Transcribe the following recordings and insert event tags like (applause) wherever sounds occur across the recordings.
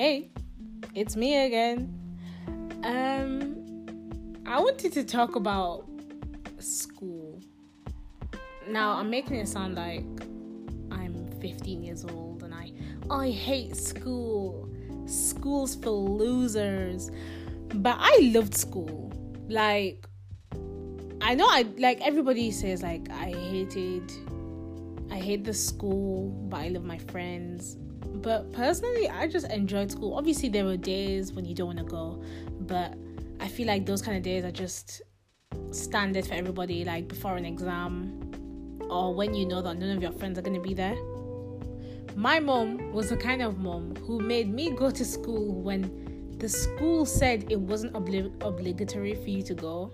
Hey, it's me again. Um, I wanted to talk about school. Now, I'm making it sound like I'm 15 years old and I I hate school. School's for losers. But I loved school. Like I know I like everybody says like I hated I hate the school, but I love my friends. But personally, I just enjoyed school. Obviously, there were days when you don't want to go, but I feel like those kind of days are just standard for everybody, like before an exam or when you know that none of your friends are going to be there. My mom was the kind of mom who made me go to school when the school said it wasn't obli- obligatory for you to go,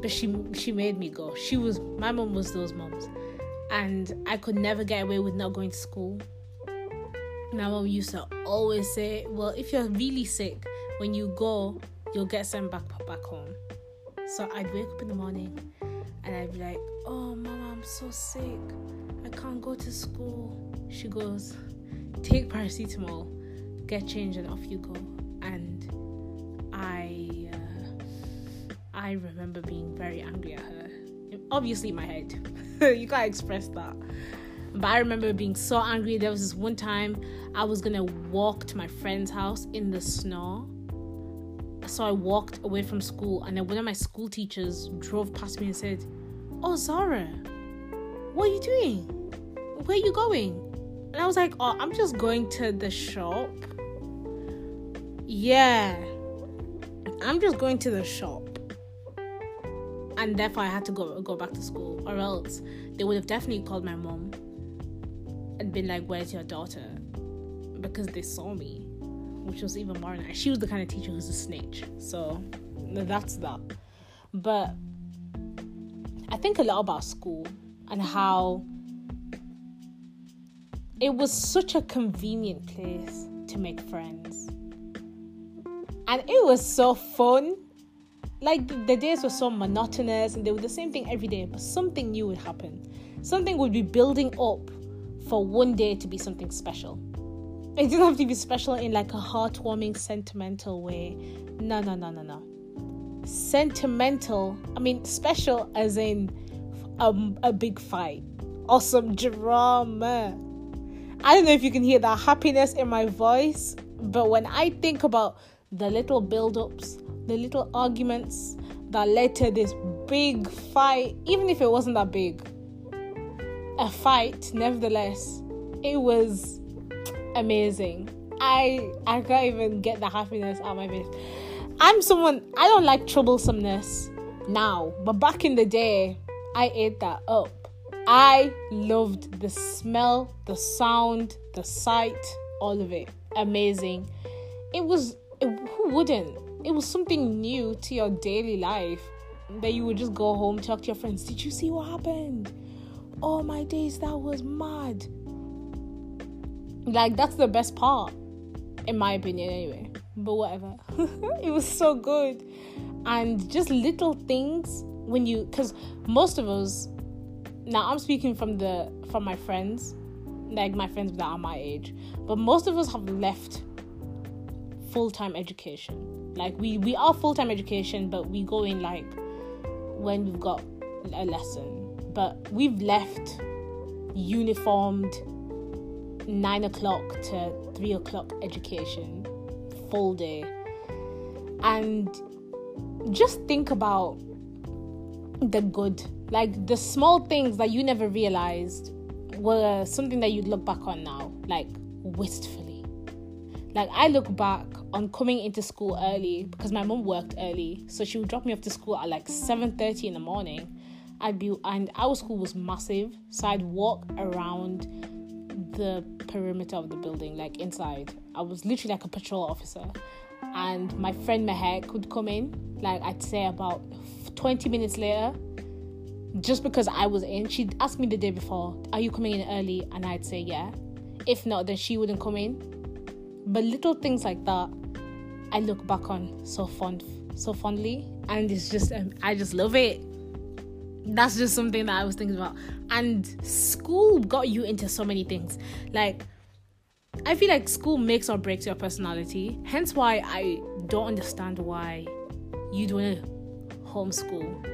but she she made me go. She was my mom was those moms, and I could never get away with not going to school. My mom used to always say, "Well, if you're really sick, when you go, you'll get sent back back home." So I'd wake up in the morning, and I'd be like, "Oh, mama, I'm so sick. I can't go to school." She goes, "Take paracetamol, get changed, and off you go." And I, uh, I remember being very angry at her. Obviously, in my head, (laughs) you can't express that. But I remember being so angry. There was this one time I was gonna walk to my friend's house in the snow. So I walked away from school, and then one of my school teachers drove past me and said, Oh, Zara, what are you doing? Where are you going? And I was like, Oh, I'm just going to the shop. Yeah, I'm just going to the shop. And therefore, I had to go go back to school, or else they would have definitely called my mom and been like, "Where's your daughter?" Because they saw me, which was even more nice. She was the kind of teacher who's a snitch, so that's that. But I think a lot about school and how it was such a convenient place to make friends, and it was so fun. Like the days were so monotonous, and they were the same thing every day, but something new would happen. Something would be building up for one day to be something special. It didn't have to be special in like a heartwarming, sentimental way. No, no, no, no, no. Sentimental, I mean, special as in a, a big fight or some drama. I don't know if you can hear that happiness in my voice, but when I think about the little build ups, the little arguments that led to this big fight, even if it wasn't that big, a fight nevertheless it was amazing. I i can't even get the happiness out of my face. I'm someone i don't like troublesomeness now but back in the day i ate that up. I loved the smell the sound the sight all of it. Amazing. It was it, who wouldn't? It was something new to your daily life that you would just go home talk to your friends. Did you see what happened oh my days that was mad. Like that's the best part in my opinion anyway. But whatever. (laughs) It was so good. And just little things when you because most of us now i'm speaking from the from my friends like my friends that are my age but most of us have left full-time education. Like we we are full-time education but we go in like when we've got a lesson but we've left uniformed nine o'clock to three o'clock education full day. And just think about the good like the small things that you never realized were something that you'd look back on now like wistfully. Like i look back on coming into school early because my mom worked early so she would drop me off to school at like 7.30 in the morning I'd be and our school was massive, so I'd walk around the perimeter of the building, like inside. I was literally like a patrol officer, and my friend Mehek would come in, like I'd say about 20 minutes later, just because I was in. She'd ask me the day before, "Are you coming in early?" and I'd say yeah. If not, then she wouldn't come in. But little things like that, I look back on so fond, so fondly, and it's just um, I just love it that's just something that I was thinking about. And school got you into so many things. Like I feel like school makes or breaks your personality. Hence why I don't understand why you'd want to homeschool.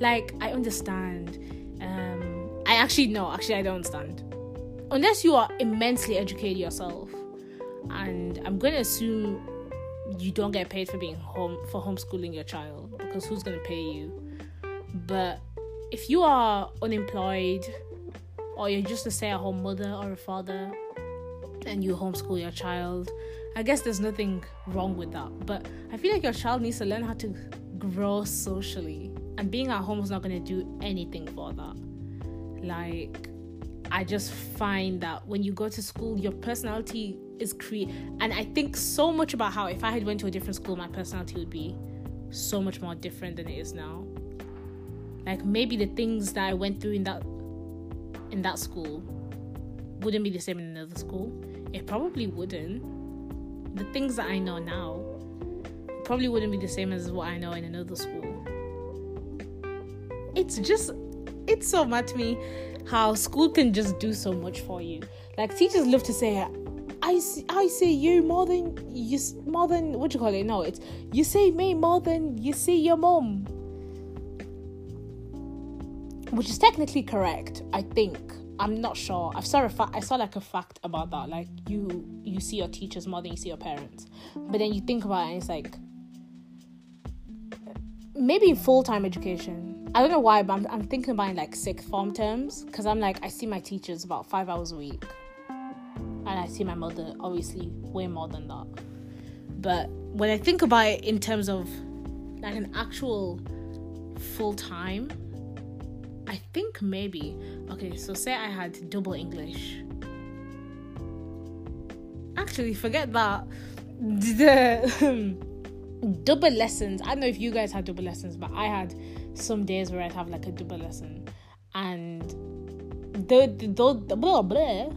Like, I understand. Um, I actually no, actually I don't understand. Unless you are immensely educated yourself, and I'm going to assume you don't get paid for being home for homeschooling your child because who's going to pay you? But if you are unemployed or you're just a stay-at-home mother or a father and you homeschool your child, I guess there's nothing wrong with that. But I feel like your child needs to learn how to grow socially, and being at home is not going to do anything for that. Like, I just find that when you go to school, your personality is create, and I think so much about how if I had went to a different school, my personality would be so much more different than it is now. Like maybe the things that I went through in that in that school wouldn't be the same in another school. It probably wouldn't. The things that I know now probably wouldn't be the same as what I know in another school. It's just it's so mad to me how school can just do so much for you. Like teachers love to say I see, I say you more than you more than what you call it. No, it's you see me more than you see your mom which is technically correct, I think. I'm not sure. I saw a fa- I saw like a fact about that. Like you you see your teachers more than you see your parents. But then you think about it and it's like maybe full time education. I don't know why, but I'm, I'm thinking about in like sixth form terms because I'm like I see my teachers about five hours a week, and I see my mother obviously way more than that. But when I think about it in terms of like an actual full time, I think maybe. Okay, so say I had double English. Actually, forget that. The (laughs) double lessons. I don't know if you guys had double lessons, but I had some days where I'd have like a double lesson, and the the, the blah, blah,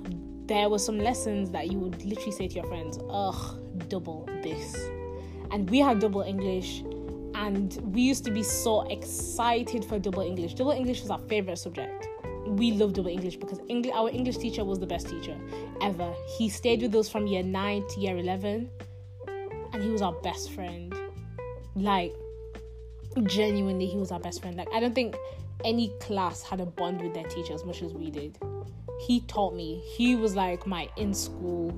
there were some lessons that you would literally say to your friends, "Ugh, double this," and we had double English and we used to be so excited for double English. Double English was our favorite subject. We loved double English because our English teacher was the best teacher ever. He stayed with us from year 9 to year 11 and he was our best friend. Like, genuinely, he was our best friend. Like, I don't think any class had a bond with their teacher as much as we did. He taught me, he was like my in school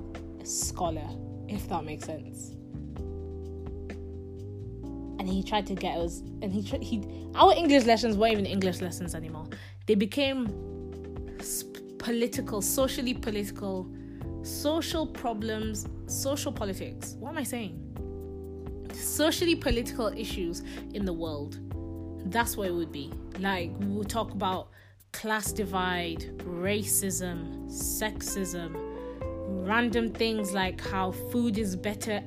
scholar, if that makes sense and he tried to get us and he he our english lessons weren't even english lessons anymore. They became political socially political social problems social politics. What am i saying? Socially political issues in the world. That's what it would be. Like we will talk about class divide racism sexism random things like how food is better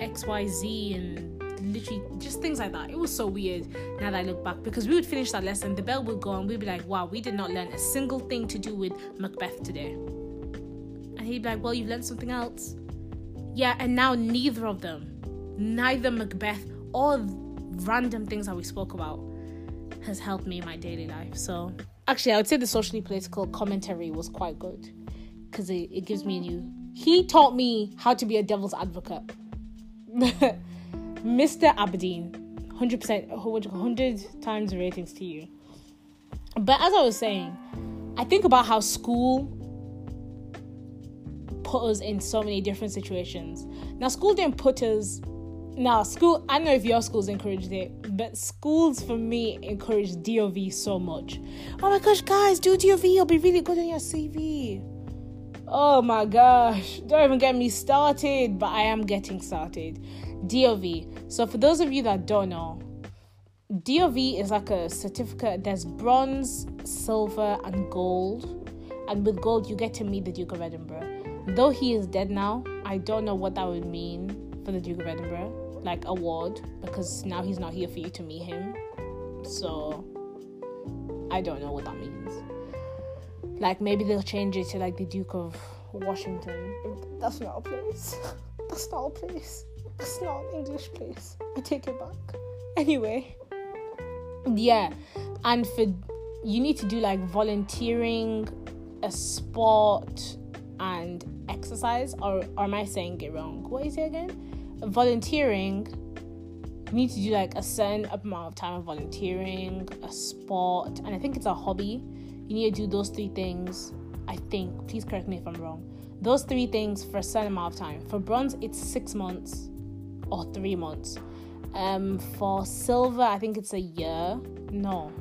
xyz and literally just things like that. It was so weird now that I look back because we would finish that lesson, the bell would go, and we'd be like, wow, we did not learn a single thing to do with Macbeth today. And he'd be like, well, you've learned something else. Yeah, and now neither of them, neither Macbeth or random things that we spoke about, has helped me in my daily life. So, actually, I would say the socially political commentary was quite good because it, it gives me a new. He taught me how to be a devil's advocate. (laughs) Mr. Aberdeen, 100%, 100 times ratings to you. But as I was saying, I think about how school put us in so many different situations. Now, school didn't put us. Now, school, I don't know if your schools encouraged it, but schools for me encouraged DofE so much. Oh my gosh, guys, do DofE, you'll be really good on your CV. Oh my gosh, don't even get me started, but I am getting started. DofE. So, for those of you that don't know, DofE is like a certificate. There's bronze, silver, and gold. And with gold, you get to meet the Duke of Edinburgh. Though he is dead now, I don't know what that would mean for the Duke of Edinburgh, like award, because now he's not here for you to meet him. So, I don't know what that means. Like maybe they'll change it to like the Duke of Washington. That's not a place. (laughs) That's not a place. That's not an English place. I take it back. Anyway, yeah, and for you need to do like volunteering, a sport, and exercise, or, or am I saying it wrong? What is it again? Volunteering. You need to do like a certain amount of time of volunteering, a sport, and I think it's a hobby. You need to do those three things. I think. Please correct me if I'm wrong. Those three things for a certain amount of time. For bronze, it's six months or three months. Um, for silver, I think it's a year. No,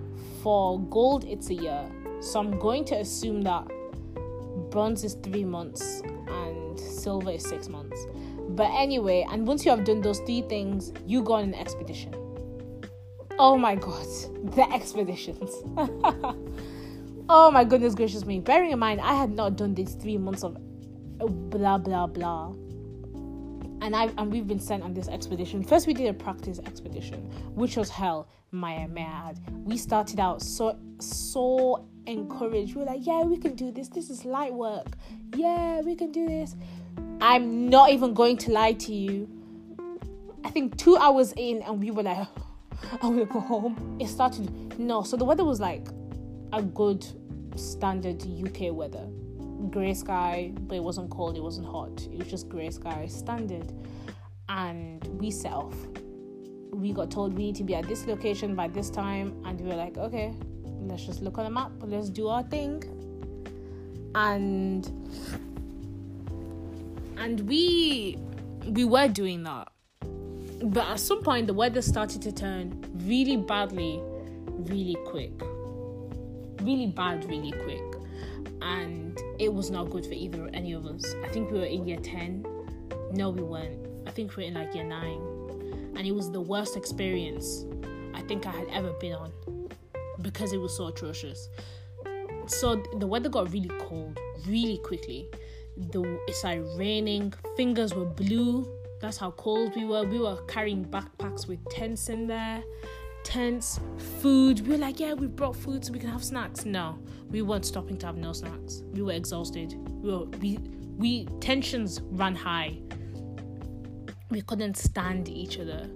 for gold, it's a year. So I'm going to assume that bronze is three months and silver is six months. But anyway, and once you have done those three things, you go on an expedition. Oh my god, (laughs) the expeditions. (laughs) oh my goodness gracious me. Bearing in mind, I had not done these three months of blah blah blah and I and we've been sent on this expedition. First, we did a practice expedition, which was hell. My mad. We started out so so encouraged. We were like, yeah, we can do this. This is light work. Yeah, we can do this. I'm not even going to lie to you. I think two hours in, and we were like, (laughs) I want to go home. It started no. So the weather was like a good standard UK weather grey sky, but it wasn't cold, it wasn't hot. It was just grey sky, standard. And we set off. We got told we need to be at this location by this time, and we were like, okay, let's just look on the map, let's do our thing. And and we we were doing that. But at some point the weather started to turn really badly, really quick. Really bad, really quick. And it was not good for either any of us. I think we were in year 10. No, we weren't. I think we were in like year 9. And it was the worst experience I think I had ever been on because it was so atrocious. So the weather got really cold really quickly. The it started raining, fingers were blue. That's how cold we were. We were carrying backpacks with tents in there tents, food. We were like, yeah, we brought food so we can have snacks. No, we weren't stopping to have no snacks. We were exhausted. We were we we tensions ran high. We couldn't stand each other.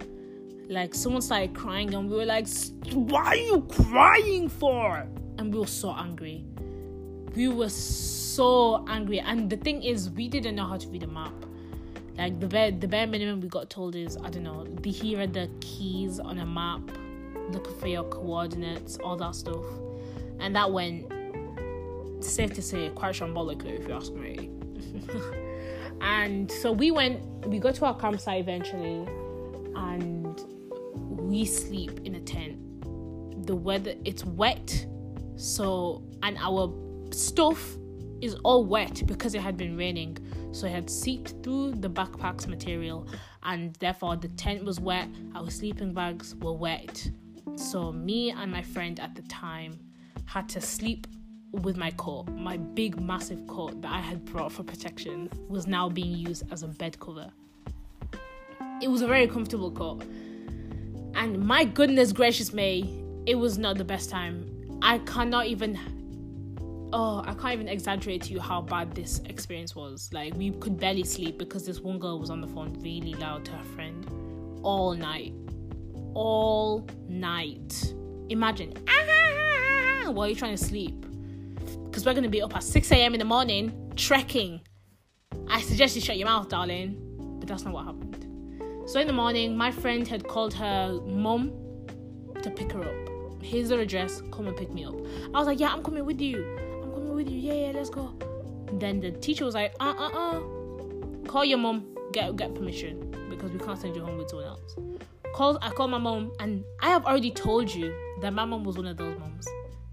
Like someone started crying and we were like, why are you crying for? And we were so angry. We were so angry. And the thing is, we didn't know how to read a map like the bare the bare minimum we got told is I don't know the here are the keys on a map looking for your coordinates, all that stuff. And that went, safe to say, quite shambolically, if you ask me. (laughs) and so we went, we got to our campsite eventually, and we sleep in a tent. The weather, it's wet, so, and our stuff is all wet because it had been raining. So it had seeped through the backpack's material, and therefore the tent was wet. Our sleeping bags were wet. So, me and my friend at the time had to sleep with my coat. My big, massive coat that I had brought for protection was now being used as a bed cover. It was a very comfortable coat. And my goodness gracious me, it was not the best time. I cannot even oh, I can't even exaggerate to you how bad this experience was. Like we could barely sleep because this one girl was on the phone really loud to her friend all night all night. Imagine, ah, while you're trying to sleep. Because we're going to be up at 6 a.m. in the morning trekking. I suggest you shut your mouth, darling. But that's not what happened. So in the morning, my friend had called her mom to pick her up. Here's her address, come and pick me up. I was like, yeah, I'm coming with you. I'm coming with you. Yeah, yeah, let's go. then the teacher was like, uh uh uh. Call your mom, get get permission because we can't send you home with someone else I called my mom and I have already told you that my mom was one of those moms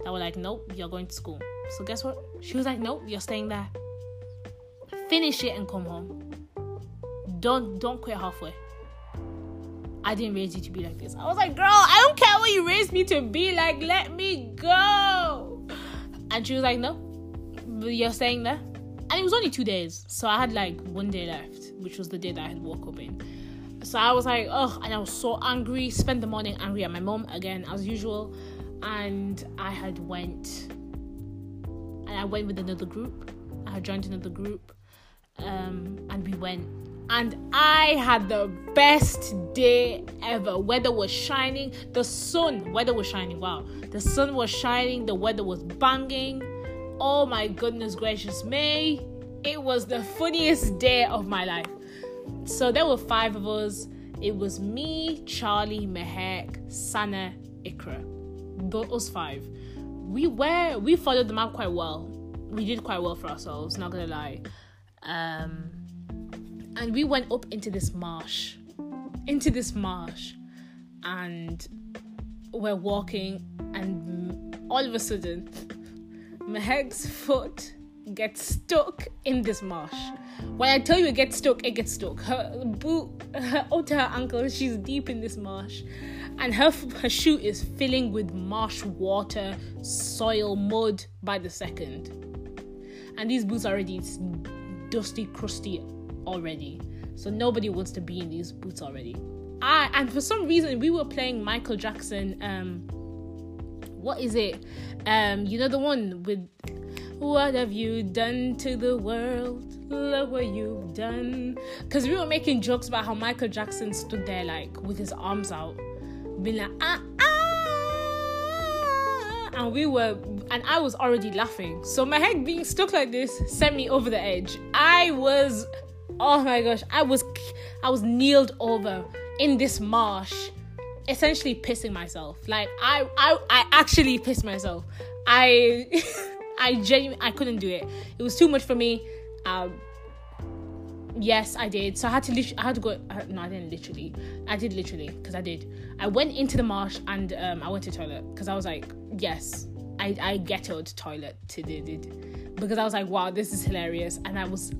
that were like, Nope, you're going to school. So guess what? She was like, Nope, you're staying there. Finish it and come home. Don't don't quit halfway. I didn't raise you to be like this. I was like, girl, I don't care what you raised me to be like. Let me go. And she was like, no, you're staying there. And it was only two days. So I had like one day left, which was the day that I had woke up in. So I was like, oh, and I was so angry. Spent the morning angry at my mom again, as usual. And I had went, and I went with another group. I had joined another group, um, and we went. And I had the best day ever. Weather was shining. The sun, weather was shining. Wow, the sun was shining. The weather was banging. Oh my goodness gracious me! It was the funniest day of my life. So there were five of us. It was me, Charlie, Mehek, Sana, Ikra. Those five. We were we followed the map quite well. We did quite well for ourselves, not gonna lie. Um and we went up into this marsh. Into this marsh. And we're walking and all of a sudden (laughs) Mehek's foot gets stuck in this marsh. When I tell you it gets stuck, it gets stuck. Her boot, her, up to her ankle, she's deep in this marsh, and her her shoe is filling with marsh water, soil, mud by the second. And these boots are already dusty, crusty already. So nobody wants to be in these boots already. I and for some reason we were playing Michael Jackson. Um, what is it? Um, you know the one with what have you done to the world? Look what you've done. Because we were making jokes about how Michael Jackson stood there, like, with his arms out, being like, ah, ah. And we were, and I was already laughing. So Mehek being stuck like this sent me over the edge. I was, oh my gosh, I was, I was kneeled over in this marsh essentially pissing myself. Like I I I actually pissed myself. I (laughs) I genuinely I couldn't do it. It was too much for me. Um, yes, I did. So I had to literally, I had to go. Uh, no, I didn't literally. I did literally because I did. I went into the marsh and um, I went to toilet because I was like, yes, I I ghettoed toilet to did because I was like, wow, this is hilarious, and I was.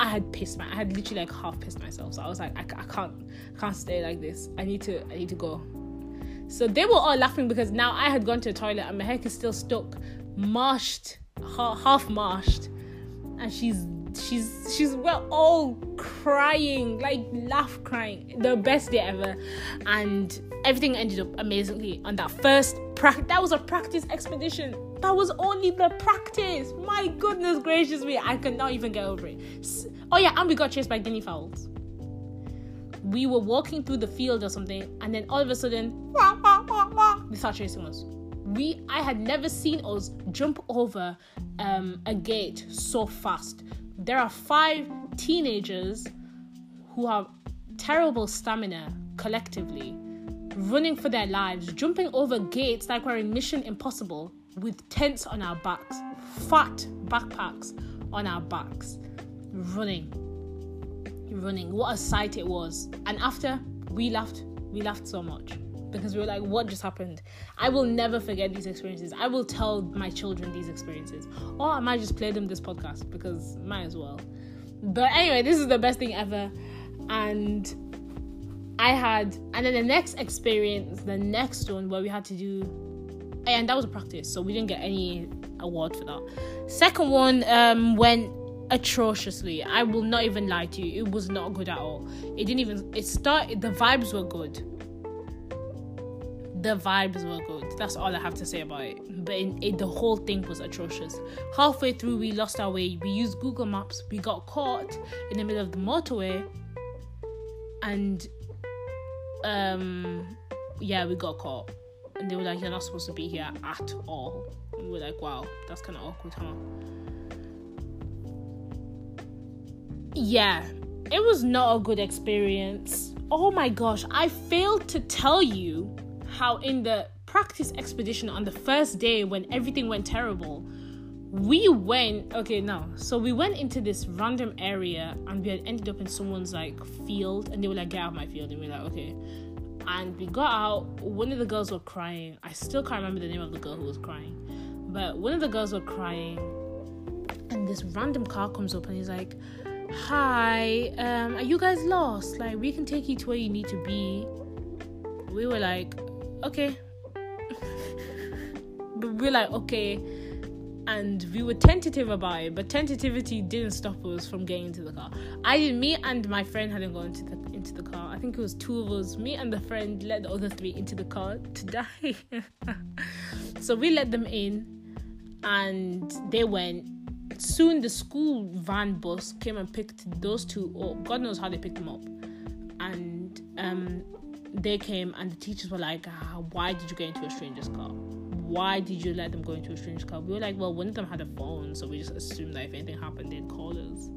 I had pissed my, I had literally like half pissed myself. So I was like, I, I can't, I can't stay like this. I need to, I need to go. So they were all laughing because now I had gone to the toilet and Mehek is still stuck marshed, half mashed, and she's she's she's we're all crying, like laugh crying. The best day ever, and everything ended up amazingly on that first practice. That was a practice expedition. That was only the practice. My goodness gracious me, I could not even get over it. Oh yeah, and we got chased by guinea fowls. We were walking through the field or something, and then all of a sudden, (laughs) they start chasing us we I had never seen us jump over um, a gate so fast. There are five teenagers who have terrible stamina collectively, running for their lives, jumping over gates like we're in Mission Impossible with tents on our backs, fat backpacks on our backs, running, running. What a sight it was! And after we laughed, we laughed so much because we were like, what just happened? I will never forget these experiences. I will tell my children these experiences. Or I might just play them this podcast because might as well. But anyway, this is the best thing ever. And I had, and then the next experience, the next one where we had to do, and that was a practice, so we didn't get any award for that. Second one um, went atrociously. I will not even lie to you. It was not good at all. It didn't even. It started. The vibes were good the vibes were good. That's all I have to say about it. But in, it, the whole thing was atrocious. Halfway through, we lost our way. We used Google Maps. We got caught in the middle of the motorway, and um, yeah, we got caught. And they were like, "You're not supposed to be here at all." And we were like, "Wow, that's kind of awkward, huh?" Yeah, it was not a good experience. Oh my gosh, I failed to tell you how in the practice expedition on the first day when everything went terrible, we went okay now so we went into this random area and we had ended up in someone's like field and they were like get out of my field. And we were like okay. And we got out one of the girls were crying. I still can't remember the name of the girl who was crying. But one of the girls were crying and this random car comes up and he's like hi um are you guys lost? Like we can take you to where you need to be. We were like okay. (laughs) but we're like, okay. And we were tentative about it, but tentativity didn't stop us from getting into the car. I did. Me and my friend hadn't gone into the into the car. I think it was two of us. Me and the friend let the other three into the car to die. (laughs) so we let them in, and they went. Soon the school van bus came and picked those two up. God knows how they picked them up, and um, they came and the teachers were like, ah, "Why did you get into a stranger's car? why did you let them go into a strange car? We were like, well, one of them had a phone, so we just assumed that if anything happened, they'd call us.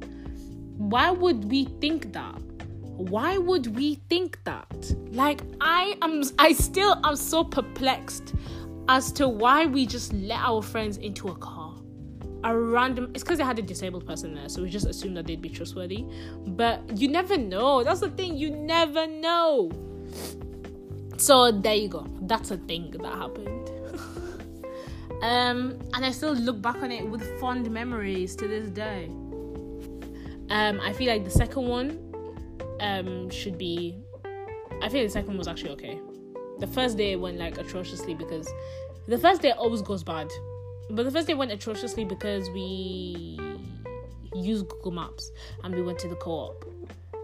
Why would we think that? Why would we think that? Like, I am, I still am so perplexed as to why we just let our friends into a car. A random, it's because they had a disabled person there, so we just assumed that they'd be trustworthy. But you never know. That's the thing, you never know. So there you go. That's a thing that happened. (laughs) um, and I still look back on it with fond memories to this day. Um, I feel like the second one um should be. I feel the second one was actually okay. The first day went like atrociously because the first day always goes bad, but the first day went atrociously because we used Google Maps and we went to the co-op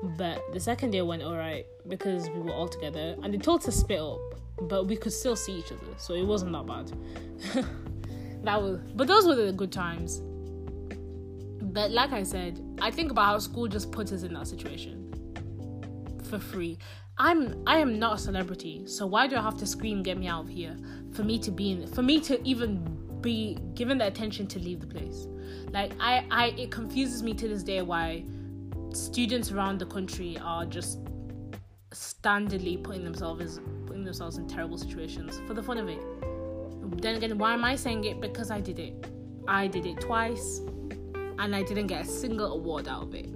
but the second day went alright because we were all together and they told us to split up, but we could still see each other, so it wasn't that bad. (laughs) that was but those were the good times. But like I said, I think about how school just puts us in that situation for free. I'm I am not a celebrity, so why do I have to scream get me out of here for me to be in for me to even be given the attention to leave the place? Like I I it confuses me to this day why students around the country are just standardly putting themselves putting themselves in terrible situations for the fun of it. Then again, why am I saying it? Because I did it. I did it twice, and I didn't get a single award out of it.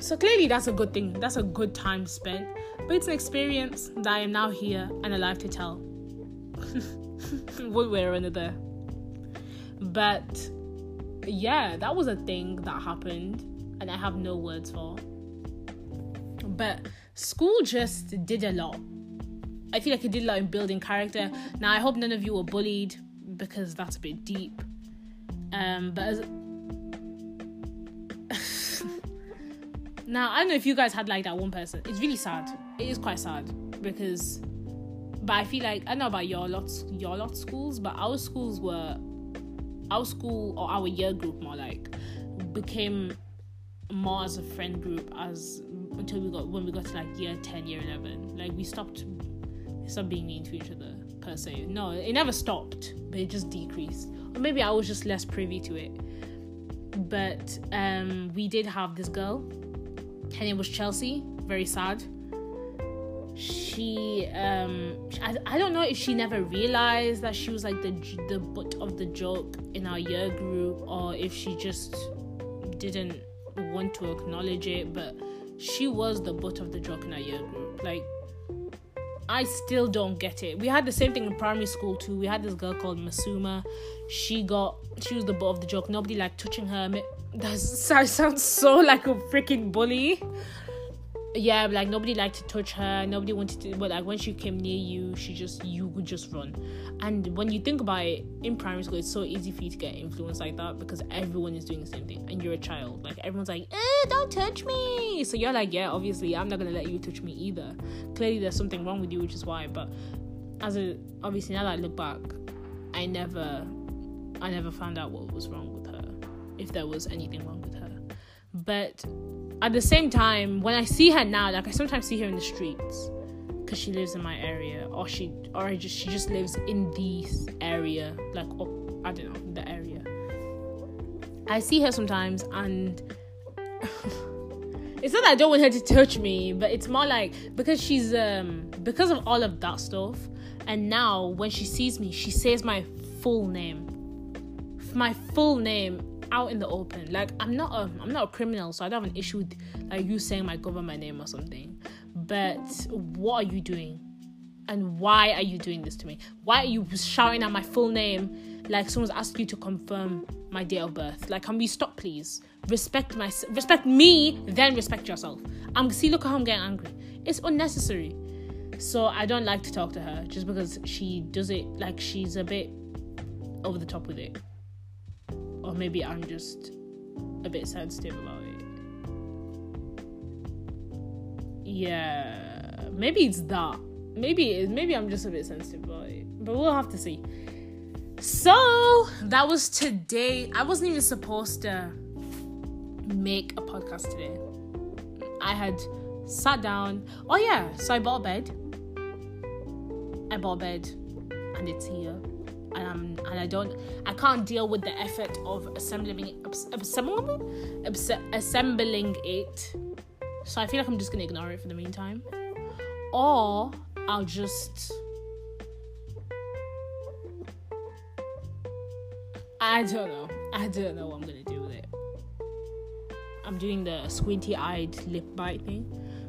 So clearly, that's a good thing. That's a good time spent. But it's an experience that I am now here and alive to tell. (laughs) One way or another. But yeah, that was a thing that happened and I have no words for. But school just did a lot. I feel like it did a lot in building character. Now I hope none of you were bullied because that's a bit deep. Um, but as (laughs) now I don't know if you guys had like that one person. It's really sad. It is quite sad because, but I feel like I know about your lots your lot schools, but our schools were our school or our year group more like became more as a friend group as until we got when we got to like year 10 year 11 like we stopped stopped being mean to each other per se. No it never stopped but it just decreased. Or maybe i was just less privy to it. But um we did have this girl. Her name was chelsea. Very sad. She um I, I don't know if she never realized that she was like the the butt of the joke in our year group or if she just didn't want to acknowledge it, but she was the butt of the joke in our year group. Like, I still don't get it. We had the same thing in primary school too. We had this girl called Masuma. She got she was the butt of the joke. Nobody liked touching her. That sounds so like a freaking bully yeah like nobody liked to touch her. Nobody wanted to but like when she came near you she just you would just run. And when you think about it in primary school it's so easy for you to get influenced like that because everyone is doing the same thing and you're a child. Like everyone's like eh, don't touch me. So you're like yeah obviously i'm not gonna let you touch me either. Clearly there's something wrong with you which is why but as a obviously now that i look back i never i never found out what was wrong with her if there was anything wrong with her. But at the same time, when I see her now, like I sometimes see her in the streets because she lives in my area, or she or just she just lives in this area, like I don't know the area. I see her sometimes, and (laughs) it's not that I don't want her to touch me, but it's more like because she's um because of all of that stuff, and now when she sees me, she says my full name, my full name out in the open. Like I'm not a I'm not a criminal, so I don't have an issue with like you saying my government name or something. But what are you doing? And why are you doing this to me? Why are you shouting out my full name like someone's asked you to confirm my date of birth? Like, can we stop, please? Respect my respect me, then respect yourself. I'm see. Look how I'm getting angry. It's unnecessary. So I don't like to talk to her just because she does it like she's a bit over the top with it or maybe I'm just a bit sensitive about it. Yeah, maybe it's that. Maybe it is. maybe I'm just a bit sensitive about it, but we'll have to see. So that was today. I wasn't even supposed to make a podcast today. I had sat down. Oh yeah, so I bought a bed. I bought a bed. and it's here. Um, and I don't, I can't deal with the effort of assembling, assembling, assembling it. So I feel like I'm just gonna ignore it for the meantime, or I'll just. I don't know. I don't know what I'm gonna do with it. I'm doing the squinty eyed lip bite thing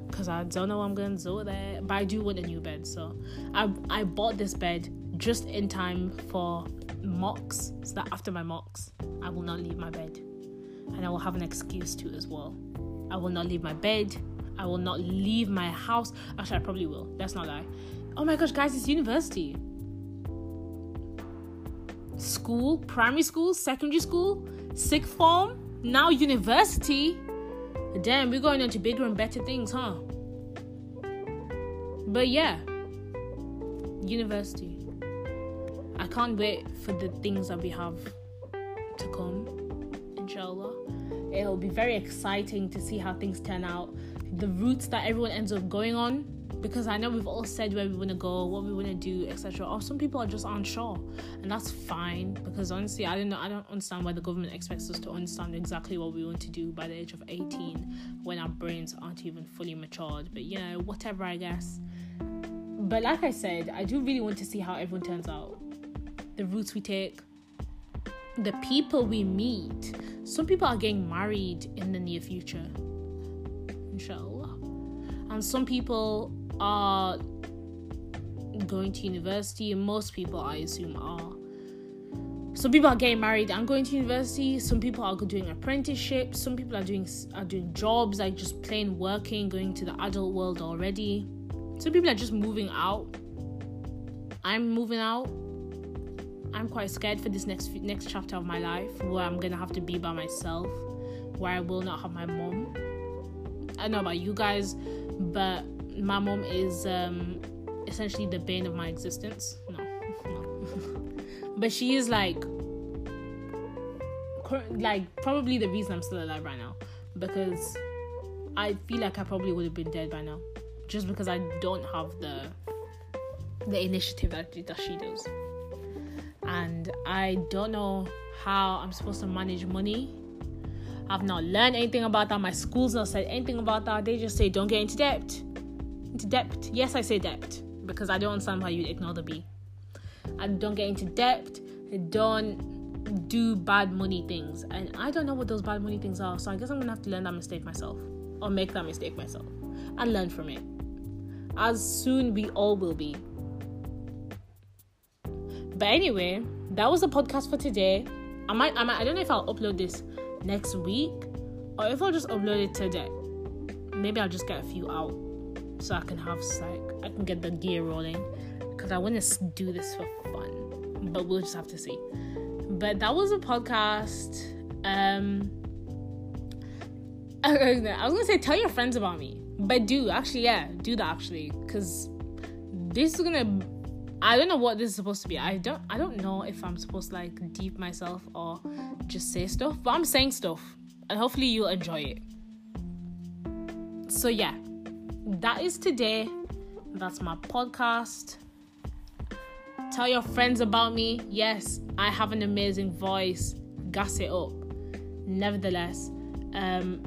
because I don't know what I'm gonna do with it. But I do want a new bed, so I I bought this bed just in time for mocks, so that after my mocks, I will not leave my bed, and I will have an excuse to as well. I will not leave my bed. I will not leave my house. Actually, I probably will. That's not lie. Oh my gosh, guys, it's university. School, primary school, secondary school, sixth form, now university. Damn, we're going into bigger and better things, huh? But yeah, university. I can't wait for the things that we have to come, inshallah. It'll be very exciting to see how things turn out, the routes that everyone ends up going on, because I know we've all said where we want to go, what we want to do, etc. Or some people are just unsure, and that's fine. Because honestly, I don't know, I don't understand why the government expects us to understand exactly what we want to do by the age of 18 when our brains aren't even fully matured. But you know, whatever, I guess. But like I said, I do really want to see how everyone turns out, the routes we take, the people we meet. Some people are getting married in the near future, inshallah, and some people are going to university, and most people, I assume, are. Some people are getting married and going to university. Some people are doing apprenticeships. Some people are doing are doing jobs like just plain working, going to the adult world already. Some people are just moving out. I'm moving out. I'm quite scared for this next next chapter of my life where I'm gonna have to be by myself, where I will not have my mom. I don't know about you guys, but my mom is um, essentially the bane of my existence. No, (laughs) no. but she is like, like probably the reason I'm still alive right now because I feel like I probably would have been dead by now, just because I don't have the the initiative that that she does, and I don't know how I'm supposed to manage money. I've not learned anything about that. My school's not said anything about that. They just say don't get into debt into debt. Yes, I say debt because I don't understand why you'd ignore the B. And don't get into debt. Don't do bad money things. And I don't know what those bad money things are. So I guess I'm gonna have to learn that mistake myself or make that mistake myself and learn from it. As soon we all will be. But anyway, that was the podcast for today. I might, I might, I don't know if I'll upload this next week or if I'll just upload it today. Maybe I'll just get a few out so I can have like I can get the gear rolling because I want to do this for fun. But we'll just have to see. But that was a podcast. Um, (laughs) I was gonna say tell your friends about me, but do actually yeah do that actually because this is gonna. I don't know what this is supposed to be. I don't. I don't know if I'm supposed to like deep myself or just say stuff, but I'm saying stuff, and hopefully you'll enjoy it. So yeah, that is today. That's my podcast. Tell your friends about me. Yes, I have an amazing voice. Gas it up. Nevertheless, um,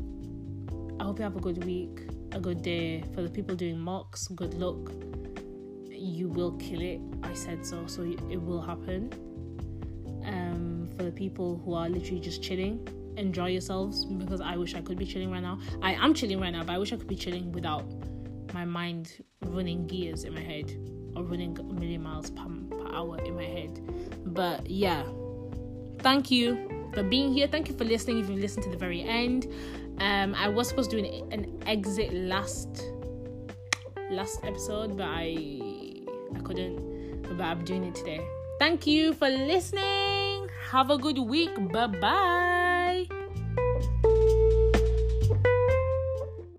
I hope you have a good week, a good day. For the people doing mocks, good luck. You will kill it. I said so, so it will happen. Um, for the people who are literally just chilling, enjoy yourselves because I wish I could be chilling right now. I am chilling right now, but I wish I could be chilling without my mind running gears in my head or running a million miles per, per hour in my head. But yeah, thank you for being here. Thank you for listening. If you've listened to the very end, um, I was supposed to do an, an exit last last episode, but I I couldn't. But I'm doing it today. Thank you for listening. Have a good week. Bye bye.